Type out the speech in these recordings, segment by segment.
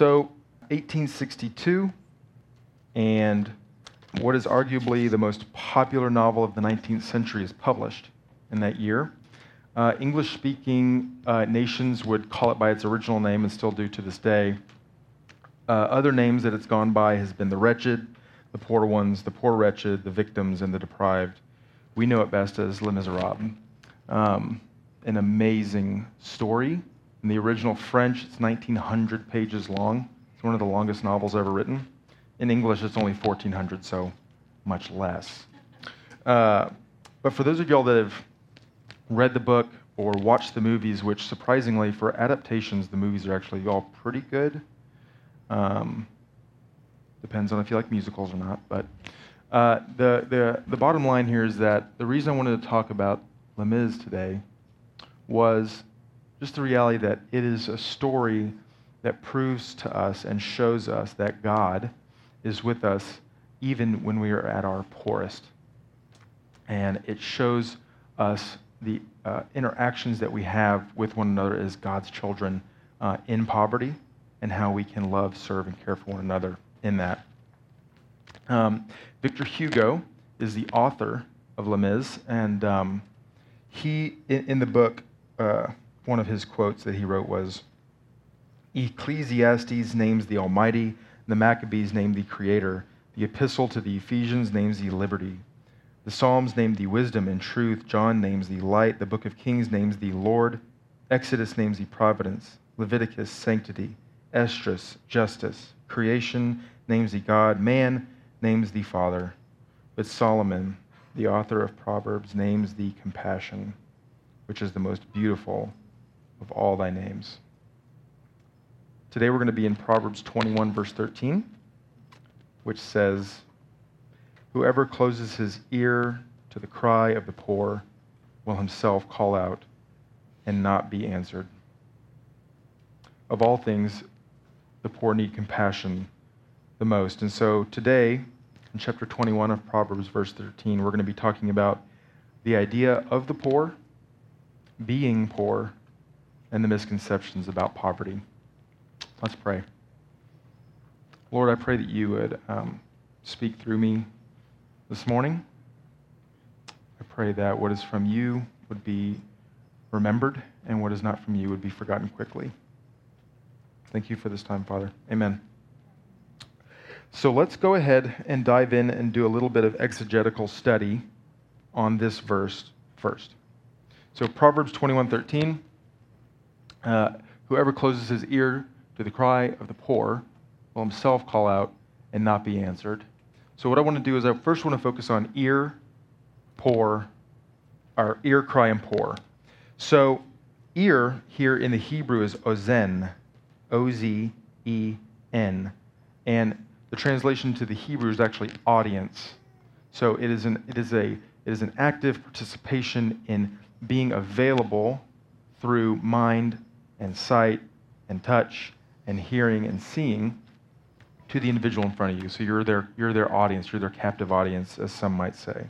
So, 1862, and what is arguably the most popular novel of the 19th century is published in that year. Uh, English speaking uh, nations would call it by its original name and still do to this day. Uh, other names that it's gone by has been the wretched, the poor ones, the poor wretched, the victims, and the deprived. We know it best as Les Miserables. Um, an amazing story. In the original French, it's 1,900 pages long. It's one of the longest novels ever written. In English, it's only 1,400, so much less. Uh, but for those of y'all that have read the book or watched the movies, which surprisingly, for adaptations, the movies are actually all pretty good. Um, depends on if you like musicals or not. But uh, the, the, the bottom line here is that the reason I wanted to talk about Les Mis today was just the reality that it is a story that proves to us and shows us that God is with us even when we are at our poorest. And it shows us the uh, interactions that we have with one another as God's children uh, in poverty and how we can love, serve, and care for one another in that. Um, Victor Hugo is the author of Les Mis, and um, he, in, in, the book, uh, one of his quotes that he wrote was Ecclesiastes names the Almighty, the Maccabees name the Creator, the Epistle to the Ephesians names the Liberty. The Psalms name thee wisdom and truth. John names thee light. The book of Kings names thee Lord. Exodus names thee providence. Leviticus, sanctity. Esdras, justice. Creation names thee God. Man names thee Father. But Solomon, the author of Proverbs, names thee compassion, which is the most beautiful of all thy names. Today we're going to be in Proverbs 21, verse 13, which says, Whoever closes his ear to the cry of the poor will himself call out and not be answered. Of all things, the poor need compassion the most. And so today, in chapter 21 of Proverbs, verse 13, we're going to be talking about the idea of the poor, being poor, and the misconceptions about poverty. Let's pray. Lord, I pray that you would um, speak through me this morning. I pray that what is from you would be remembered and what is not from you would be forgotten quickly. Thank you for this time, Father. Amen. So let's go ahead and dive in and do a little bit of exegetical study on this verse first. So Proverbs 21:13 uh, whoever closes his ear to the cry of the poor will himself call out and not be answered. So, what I want to do is I first want to focus on ear, poor, or ear, cry, and poor. So, ear here in the Hebrew is ozen, O Z E N. And the translation to the Hebrew is actually audience. So, it is an, it is a, it is an active participation in being available through mind and sight and touch and hearing and seeing to the individual in front of you. So you're their, you're their audience, you're their captive audience, as some might say.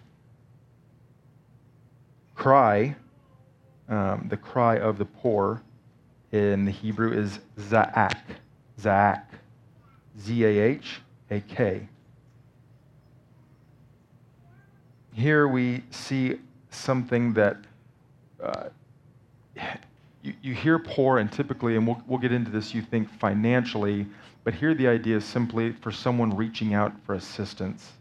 Cry, um, the cry of the poor in the Hebrew is za'ak. Za'ak. Z A H A K. Here we see something that uh, you, you hear poor, and typically, and we'll, we'll get into this, you think financially but here the idea is simply for someone reaching out for assistance.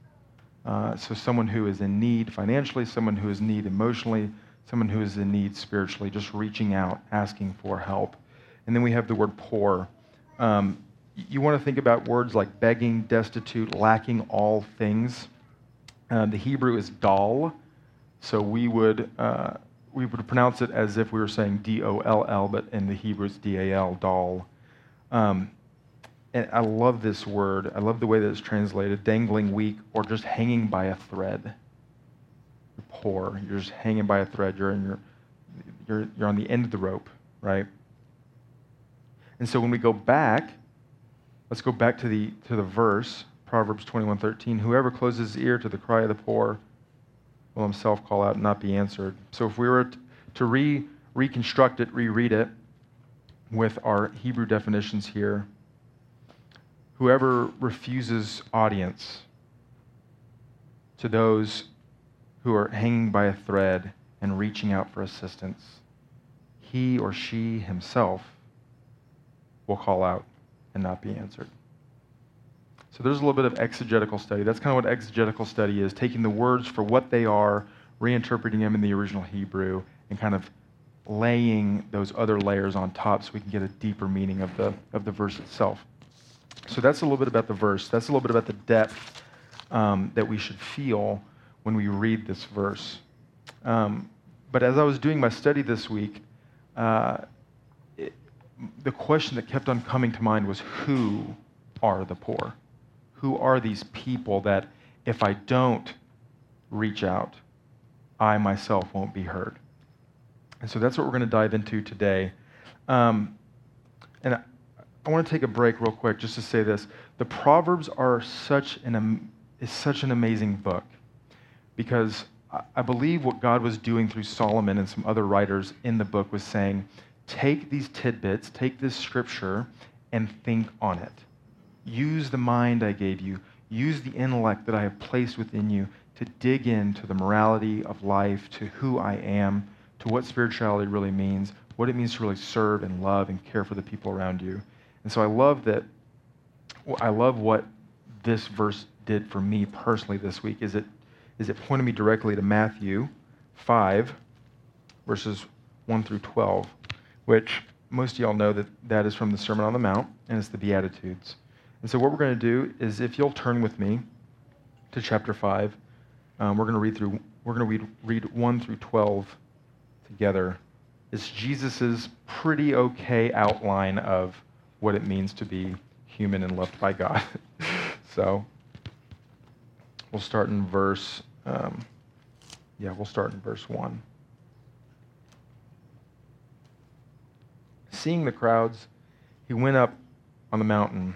Uh, so someone who is in need financially, someone who is in need emotionally, someone who is in need spiritually, just reaching out, asking for help. And then we have the word poor. Um, you want to think about words like begging, destitute, lacking all things. Uh, the Hebrew is dal, so we would uh, we would pronounce it as if we were saying D O L L, but in the Hebrew it's D A L, dal. Um, and I love this word. I love the way that it's translated dangling weak or just hanging by a thread. You're poor. You're just hanging by a thread. You're, in your, you're, you're on the end of the rope, right? And so when we go back, let's go back to the, to the verse, Proverbs 21:13. Whoever closes his ear to the cry of the poor will himself call out and not be answered. So if we were to re, reconstruct it, reread it with our Hebrew definitions here, whoever refuses audience to those who are hanging by a thread and reaching out for assistance, he or she himself will call out and not be answered. So there's a little bit of exegetical study. That's kind of what exegetical study is taking the words for what they are, reinterpreting them in the original Hebrew, and kind of laying those other layers on top so we can get a deeper meaning of the, of the verse itself. So that's a little bit about the verse. That's a little bit about the depth um, that we should feel when we read this verse. Um, but as I was doing my study this week, uh, it, the question that kept on coming to mind was who are the poor? Who are these people that if I don't reach out, I myself won't be heard? And so that's what we're going to dive into today. Um, and I, I want to take a break real quick just to say this. The Proverbs are such an, is such an amazing book because I believe what God was doing through Solomon and some other writers in the book was saying, take these tidbits, take this scripture, and think on it. Use the mind I gave you, use the intellect that I have placed within you to dig into the morality of life, to who I am, to what spirituality really means, what it means to really serve and love and care for the people around you. And so I love that. I love what this verse did for me personally this week. Is it is it pointed me directly to Matthew 5, verses 1 through 12, which most of y'all know that that is from the Sermon on the Mount, and it's the Beatitudes. And so, what we're going to do is, if you'll turn with me to chapter 5, um, we're going to read through, we're going to read, read 1 through 12 together. It's Jesus' pretty okay outline of what it means to be human and loved by God. so, we'll start in verse um, yeah, we'll start in verse 1. Seeing the crowds, he went up on the mountain.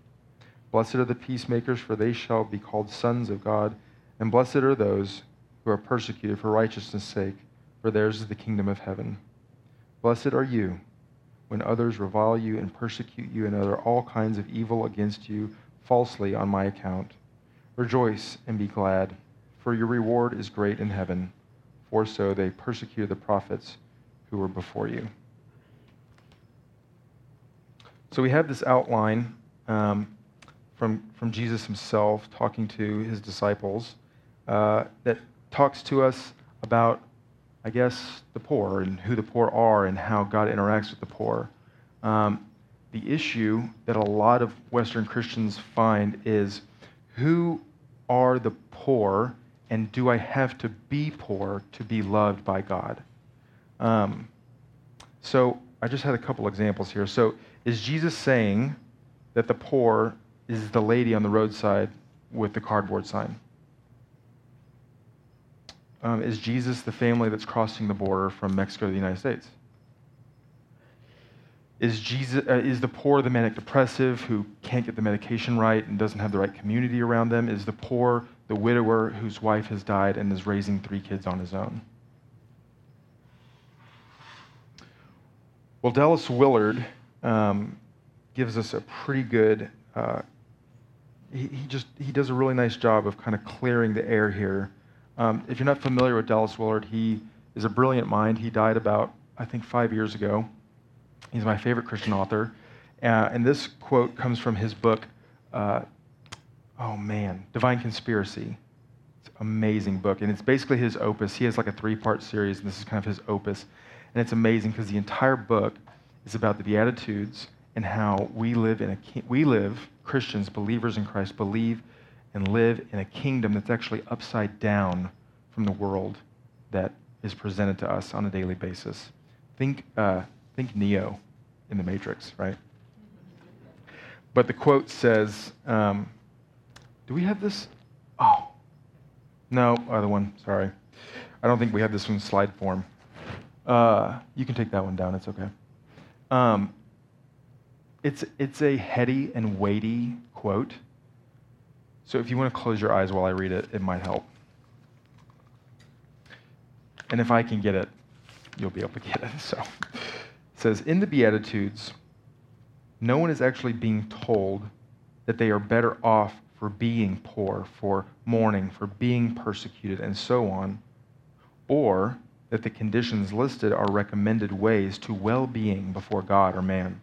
Blessed are the peacemakers, for they shall be called sons of God. And blessed are those who are persecuted for righteousness' sake, for theirs is the kingdom of heaven. Blessed are you when others revile you and persecute you and utter all kinds of evil against you falsely on my account. Rejoice and be glad, for your reward is great in heaven, for so they persecuted the prophets who were before you. So we have this outline um, from, from Jesus himself talking to his disciples uh, that talks to us about, I guess, the poor and who the poor are and how God interacts with the poor. Um, the issue that a lot of Western Christians find is who are the poor, and do I have to be poor to be loved by God? Um, so I just had a couple examples here. So is Jesus saying that the poor is the lady on the roadside with the cardboard sign? Um, is Jesus the family that's crossing the border from Mexico to the United States? Is, Jesus, uh, is the poor the manic depressive who can't get the medication right and doesn't have the right community around them? Is the poor the widower whose wife has died and is raising three kids on his own? Well, Dallas Willard um, gives us a pretty good. Uh, he, just he does a really nice job of kind of clearing the air here. Um, if you're not familiar with Dallas Willard, he is a brilliant mind. He died about I think five years ago. He's my favorite Christian author. Uh, and this quote comes from his book, uh, oh man, Divine Conspiracy. It's an amazing book. And it's basically his opus. He has like a three part series, and this is kind of his opus. And it's amazing because the entire book is about the Beatitudes and how we live in a we live Christians, believers in Christ, believe and live in a kingdom that's actually upside down from the world that is presented to us on a daily basis. Think, uh, think Neo in the Matrix, right? but the quote says, um, do we have this? Oh, no, other one, sorry. I don't think we have this one slide form. Uh, you can take that one down, it's okay. Um, it's, it's a heady and weighty quote. So if you want to close your eyes while I read it, it might help. And if I can get it, you'll be able to get it. So it says, In the Beatitudes, no one is actually being told that they are better off for being poor, for mourning, for being persecuted, and so on, or that the conditions listed are recommended ways to well being before God or man.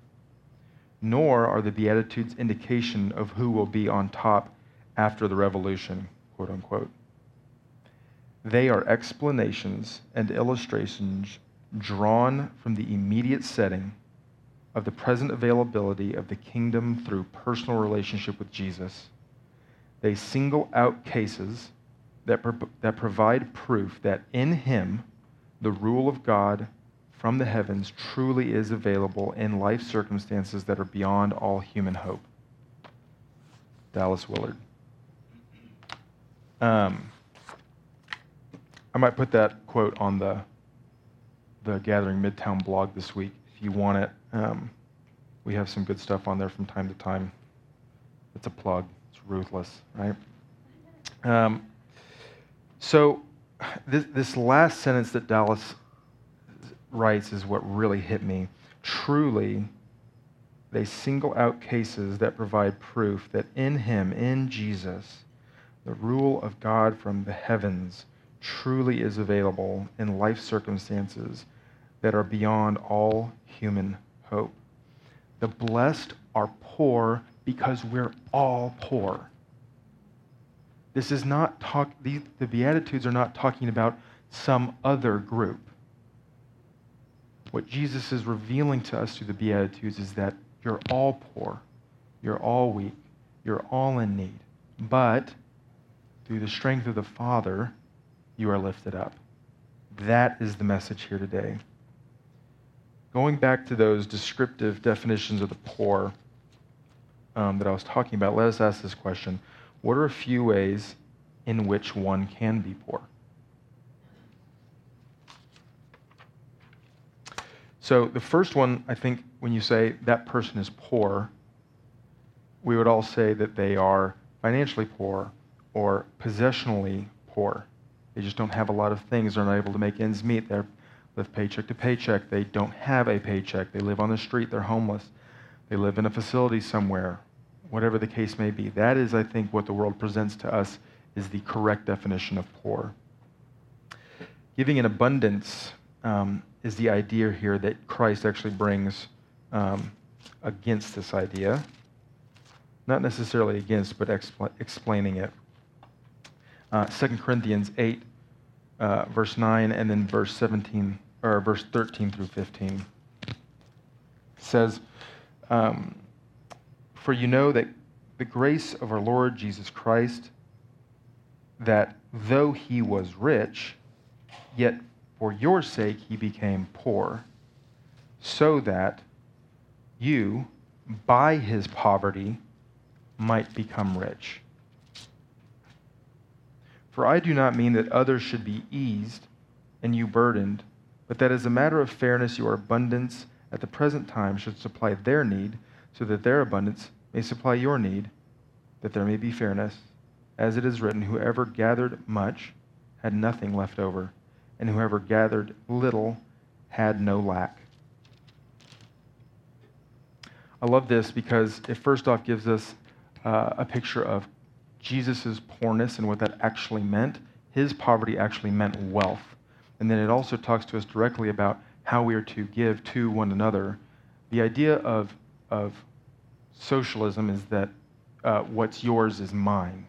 Nor are the Beatitudes indication of who will be on top after the revolution, quote unquote. They are explanations and illustrations drawn from the immediate setting of the present availability of the kingdom through personal relationship with Jesus. They single out cases that, pro- that provide proof that in Him, the rule of God from the heavens truly is available in life circumstances that are beyond all human hope. Dallas Willard. Um, I might put that quote on the, the Gathering Midtown blog this week if you want it. Um, we have some good stuff on there from time to time. It's a plug, it's ruthless, right? Um, so, this, this last sentence that Dallas writes is what really hit me. Truly, they single out cases that provide proof that in Him, in Jesus, the rule of God from the heavens truly is available in life circumstances that are beyond all human hope. The blessed are poor because we're all poor. This is not talk, the, the Beatitudes are not talking about some other group. What Jesus is revealing to us through the Beatitudes is that you're all poor, you're all weak, you're all in need. But through the strength of the Father, you are lifted up. That is the message here today. Going back to those descriptive definitions of the poor um, that I was talking about, let us ask this question What are a few ways in which one can be poor? So, the first one, I think, when you say that person is poor, we would all say that they are financially poor or possessionally poor. They just don't have a lot of things. They're not able to make ends meet. They live paycheck to paycheck. They don't have a paycheck. They live on the street. They're homeless. They live in a facility somewhere, whatever the case may be. That is, I think, what the world presents to us is the correct definition of poor. Giving in abundance um, is the idea here that Christ actually brings um, against this idea. Not necessarily against, but expl- explaining it. Uh, 2 Corinthians 8, uh, verse 9, and then verse 17, or verse 13 through 15 says, um, For you know that the grace of our Lord Jesus Christ, that though he was rich, yet for your sake he became poor, so that you, by his poverty, might become rich. For I do not mean that others should be eased and you burdened, but that as a matter of fairness, your abundance at the present time should supply their need, so that their abundance may supply your need, that there may be fairness. As it is written, whoever gathered much had nothing left over and whoever gathered little had no lack. I love this because it first off gives us uh, a picture of Jesus' poorness and what that actually meant. His poverty actually meant wealth. And then it also talks to us directly about how we are to give to one another. The idea of, of socialism is that uh, what's yours is mine.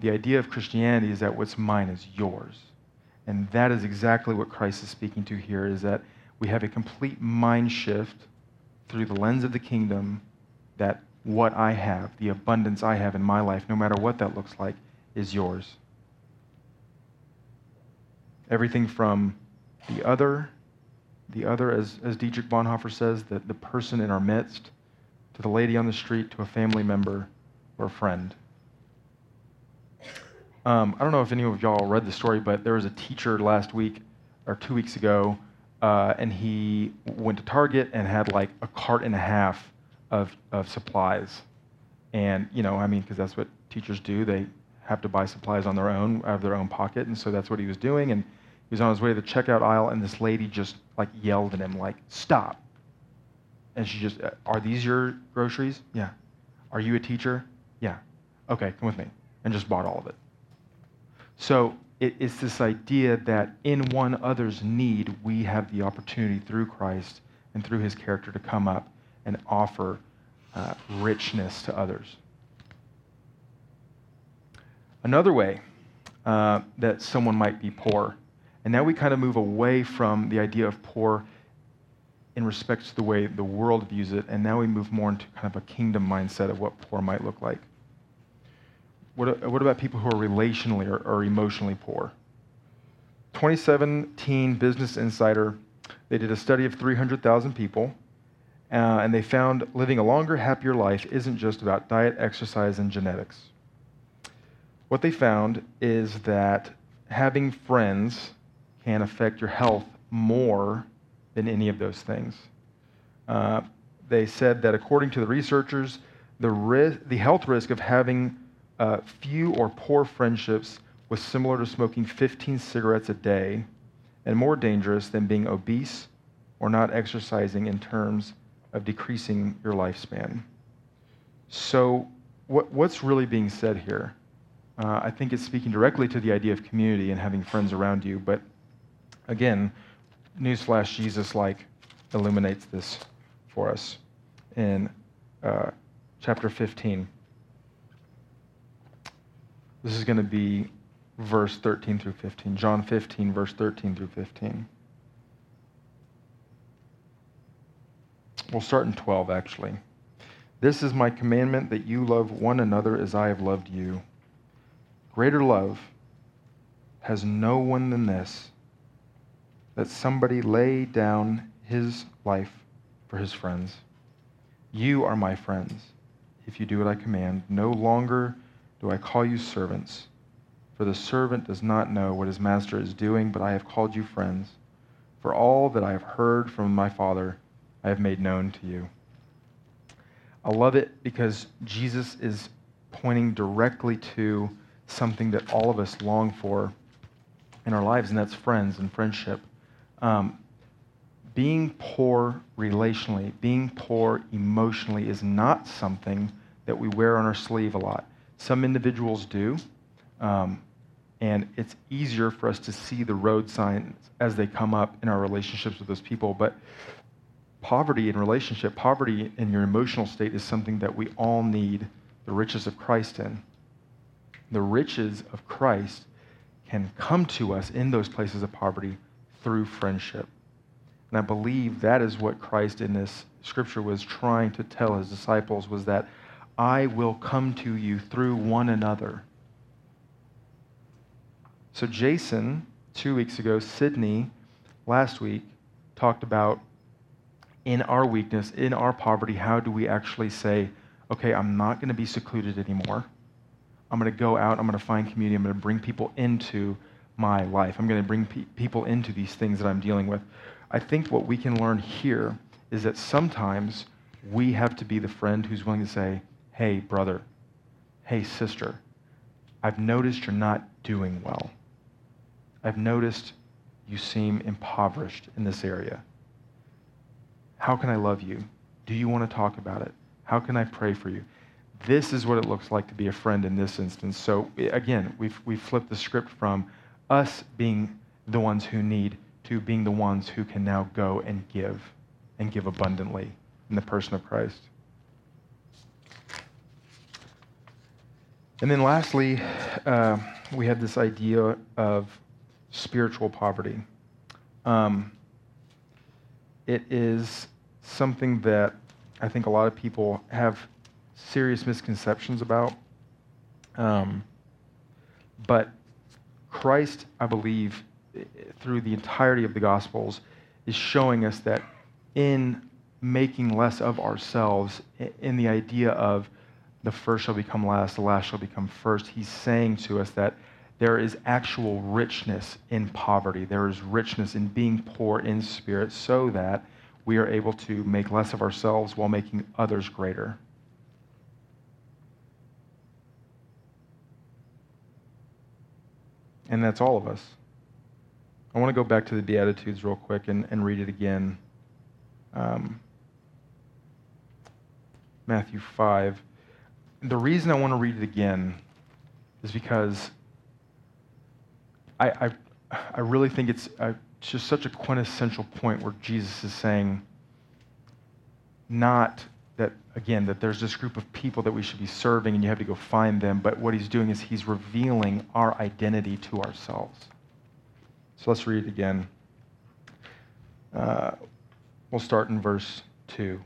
The idea of Christianity is that what's mine is yours. And that is exactly what Christ is speaking to here is that we have a complete mind shift through the lens of the kingdom that what I have, the abundance I have in my life, no matter what that looks like, is yours. Everything from the other, the other, as, as Dietrich Bonhoeffer says, the, the person in our midst, to the lady on the street, to a family member or a friend. Um, I don't know if any of y'all read the story, but there was a teacher last week or two weeks ago, uh, and he went to Target and had like a cart and a half of, of supplies. And, you know, I mean, because that's what teachers do. They have to buy supplies on their own, out of their own pocket. And so that's what he was doing. And he was on his way to the checkout aisle, and this lady just like yelled at him, like, stop. And she just, uh, are these your groceries? Yeah. Are you a teacher? Yeah. Okay, come with me. And just bought all of it. So it's this idea that in one other's need, we have the opportunity through Christ and through his character to come up and offer uh, richness to others. Another way uh, that someone might be poor, and now we kind of move away from the idea of poor in respect to the way the world views it, and now we move more into kind of a kingdom mindset of what poor might look like. What, what about people who are relationally or, or emotionally poor? 2017 Business Insider, they did a study of 300,000 people, uh, and they found living a longer, happier life isn't just about diet, exercise, and genetics. What they found is that having friends can affect your health more than any of those things. Uh, they said that according to the researchers, the, ri- the health risk of having uh, few or poor friendships was similar to smoking 15 cigarettes a day and more dangerous than being obese or not exercising in terms of decreasing your lifespan. So, what, what's really being said here? Uh, I think it's speaking directly to the idea of community and having friends around you, but again, newsflash, Jesus like illuminates this for us in uh, chapter 15. This is going to be verse 13 through 15. John 15, verse 13 through 15. We'll start in 12, actually. This is my commandment that you love one another as I have loved you. Greater love has no one than this that somebody lay down his life for his friends. You are my friends if you do what I command. No longer do I call you servants, for the servant does not know what his master is doing, but I have called you friends. For all that I have heard from my Father, I have made known to you. I love it because Jesus is pointing directly to something that all of us long for in our lives, and that's friends and friendship. Um, being poor relationally, being poor emotionally is not something that we wear on our sleeve a lot. Some individuals do, um, and it's easier for us to see the road signs as they come up in our relationships with those people. But poverty in relationship, poverty in your emotional state is something that we all need the riches of Christ in. The riches of Christ can come to us in those places of poverty through friendship. And I believe that is what Christ in this scripture was trying to tell his disciples was that I will come to you through one another. So Jason, two weeks ago, Sydney, last week, talked about in our weakness, in our poverty, how do we actually say, okay, I'm not going to be secluded anymore. I'm going to go out, I'm going to find community, I'm going to bring people into my life. I'm going to bring pe- people into these things that I'm dealing with. I think what we can learn here is that sometimes we have to be the friend who's willing to say, hey, brother, hey, sister, I've noticed you're not doing well. I've noticed you seem impoverished in this area. How can I love you? Do you want to talk about it? How can I pray for you? This is what it looks like to be a friend in this instance. So, again, we've, we've flipped the script from us being the ones who need to being the ones who can now go and give and give abundantly in the person of Christ. And then lastly, uh, we have this idea of spiritual poverty. Um, it is something that I think a lot of people have serious misconceptions about. Um, but Christ, I believe, through the entirety of the Gospels, is showing us that in making less of ourselves in the idea of the first shall become last, the last shall become first. He's saying to us that there is actual richness in poverty. There is richness in being poor in spirit so that we are able to make less of ourselves while making others greater. And that's all of us. I want to go back to the Beatitudes real quick and, and read it again. Um, Matthew 5. The reason I want to read it again is because I, I, I really think it's, it's just such a quintessential point where Jesus is saying, not that, again, that there's this group of people that we should be serving and you have to go find them, but what he's doing is he's revealing our identity to ourselves. So let's read it again. Uh, we'll start in verse 2.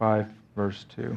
5, verse 2.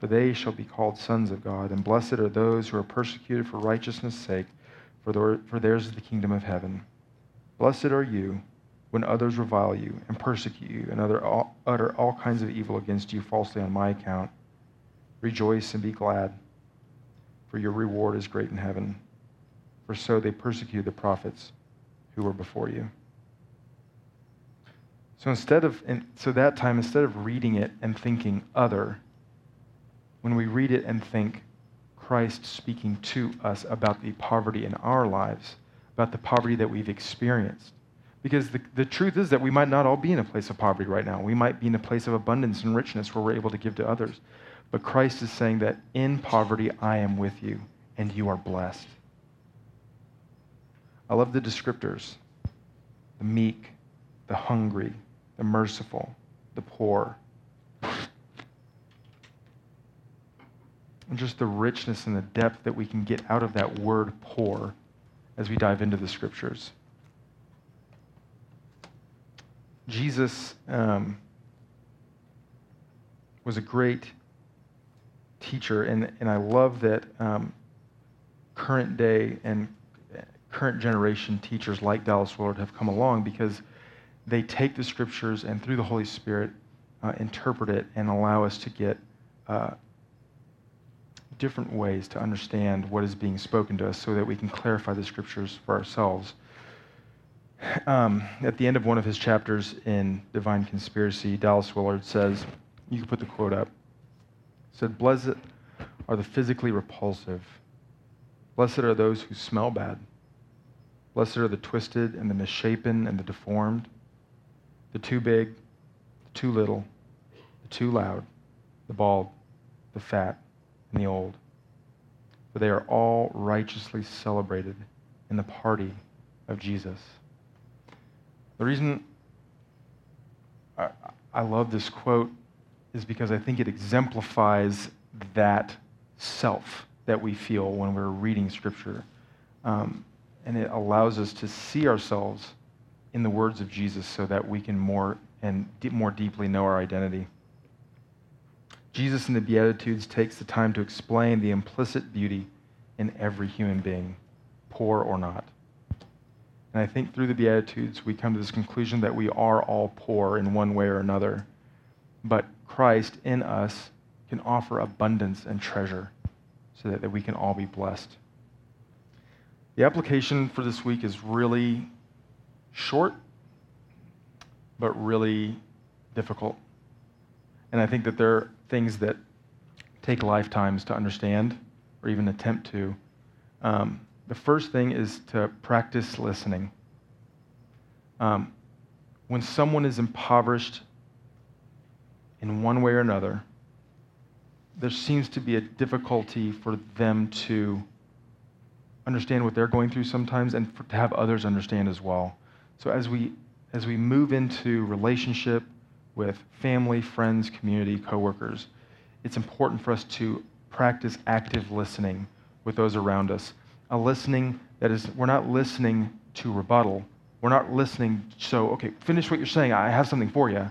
for they shall be called sons of God. And blessed are those who are persecuted for righteousness' sake, for theirs is the kingdom of heaven. Blessed are you when others revile you and persecute you and utter all kinds of evil against you falsely on my account. Rejoice and be glad, for your reward is great in heaven. For so they persecuted the prophets who were before you. So instead of, so that time, instead of reading it and thinking other, when we read it and think Christ speaking to us about the poverty in our lives, about the poverty that we've experienced, because the, the truth is that we might not all be in a place of poverty right now. We might be in a place of abundance and richness where we're able to give to others. But Christ is saying that in poverty, I am with you and you are blessed. I love the descriptors the meek, the hungry, the merciful, the poor. And just the richness and the depth that we can get out of that word poor as we dive into the scriptures. Jesus um, was a great teacher, and, and I love that um, current day and current generation teachers like Dallas Willard have come along because they take the scriptures and through the Holy Spirit uh, interpret it and allow us to get uh, different ways to understand what is being spoken to us so that we can clarify the scriptures for ourselves um, at the end of one of his chapters in Divine Conspiracy, Dallas Willard says, you can put the quote up, said, Blessed are the physically repulsive. Blessed are those who smell bad. Blessed are the twisted and the misshapen and the deformed, the too big, the too little, the too loud, the bald, the fat, and the old. For they are all righteously celebrated in the party of Jesus. The reason I, I love this quote is because I think it exemplifies that self that we feel when we're reading Scripture. Um, and it allows us to see ourselves in the words of Jesus so that we can more and more deeply know our identity. Jesus in the Beatitudes takes the time to explain the implicit beauty in every human being, poor or not. And I think through the Beatitudes, we come to this conclusion that we are all poor in one way or another. But Christ in us can offer abundance and treasure so that, that we can all be blessed. The application for this week is really short, but really difficult. And I think that there are things that take lifetimes to understand or even attempt to. Um, the first thing is to practice listening. Um, when someone is impoverished in one way or another, there seems to be a difficulty for them to understand what they're going through sometimes and for, to have others understand as well. So as we as we move into relationship with family, friends, community, coworkers, it's important for us to practice active listening with those around us. A listening that is, we're not listening to rebuttal. We're not listening, so, okay, finish what you're saying. I have something for you.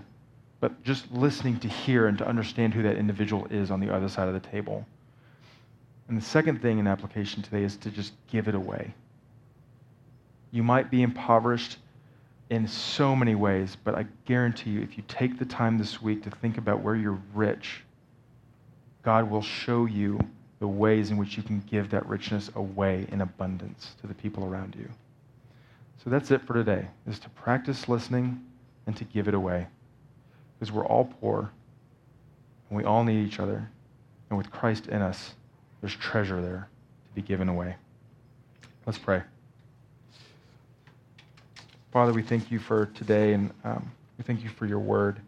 But just listening to hear and to understand who that individual is on the other side of the table. And the second thing in application today is to just give it away. You might be impoverished in so many ways, but I guarantee you, if you take the time this week to think about where you're rich, God will show you the ways in which you can give that richness away in abundance to the people around you. So that's it for today, is to practice listening and to give it away. Because we're all poor and we all need each other. And with Christ in us, there's treasure there to be given away. Let's pray. Father, we thank you for today and um, we thank you for your word.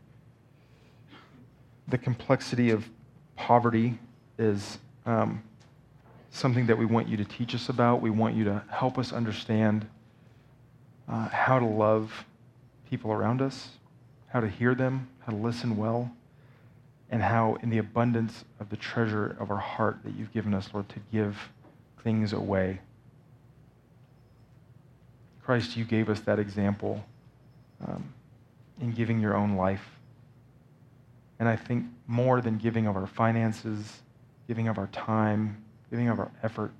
The complexity of poverty is um, something that we want you to teach us about. We want you to help us understand uh, how to love people around us, how to hear them, how to listen well, and how, in the abundance of the treasure of our heart that you've given us, Lord, to give things away. Christ, you gave us that example um, in giving your own life. And I think more than giving of our finances, giving of our time, giving of our effort,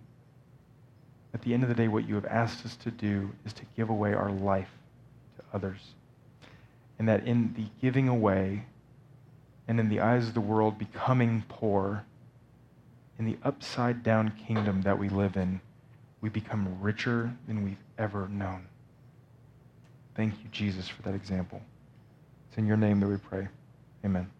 at the end of the day, what you have asked us to do is to give away our life to others. And that in the giving away, and in the eyes of the world, becoming poor, in the upside down kingdom that we live in, we become richer than we've ever known. Thank you, Jesus, for that example. It's in your name that we pray. Amen.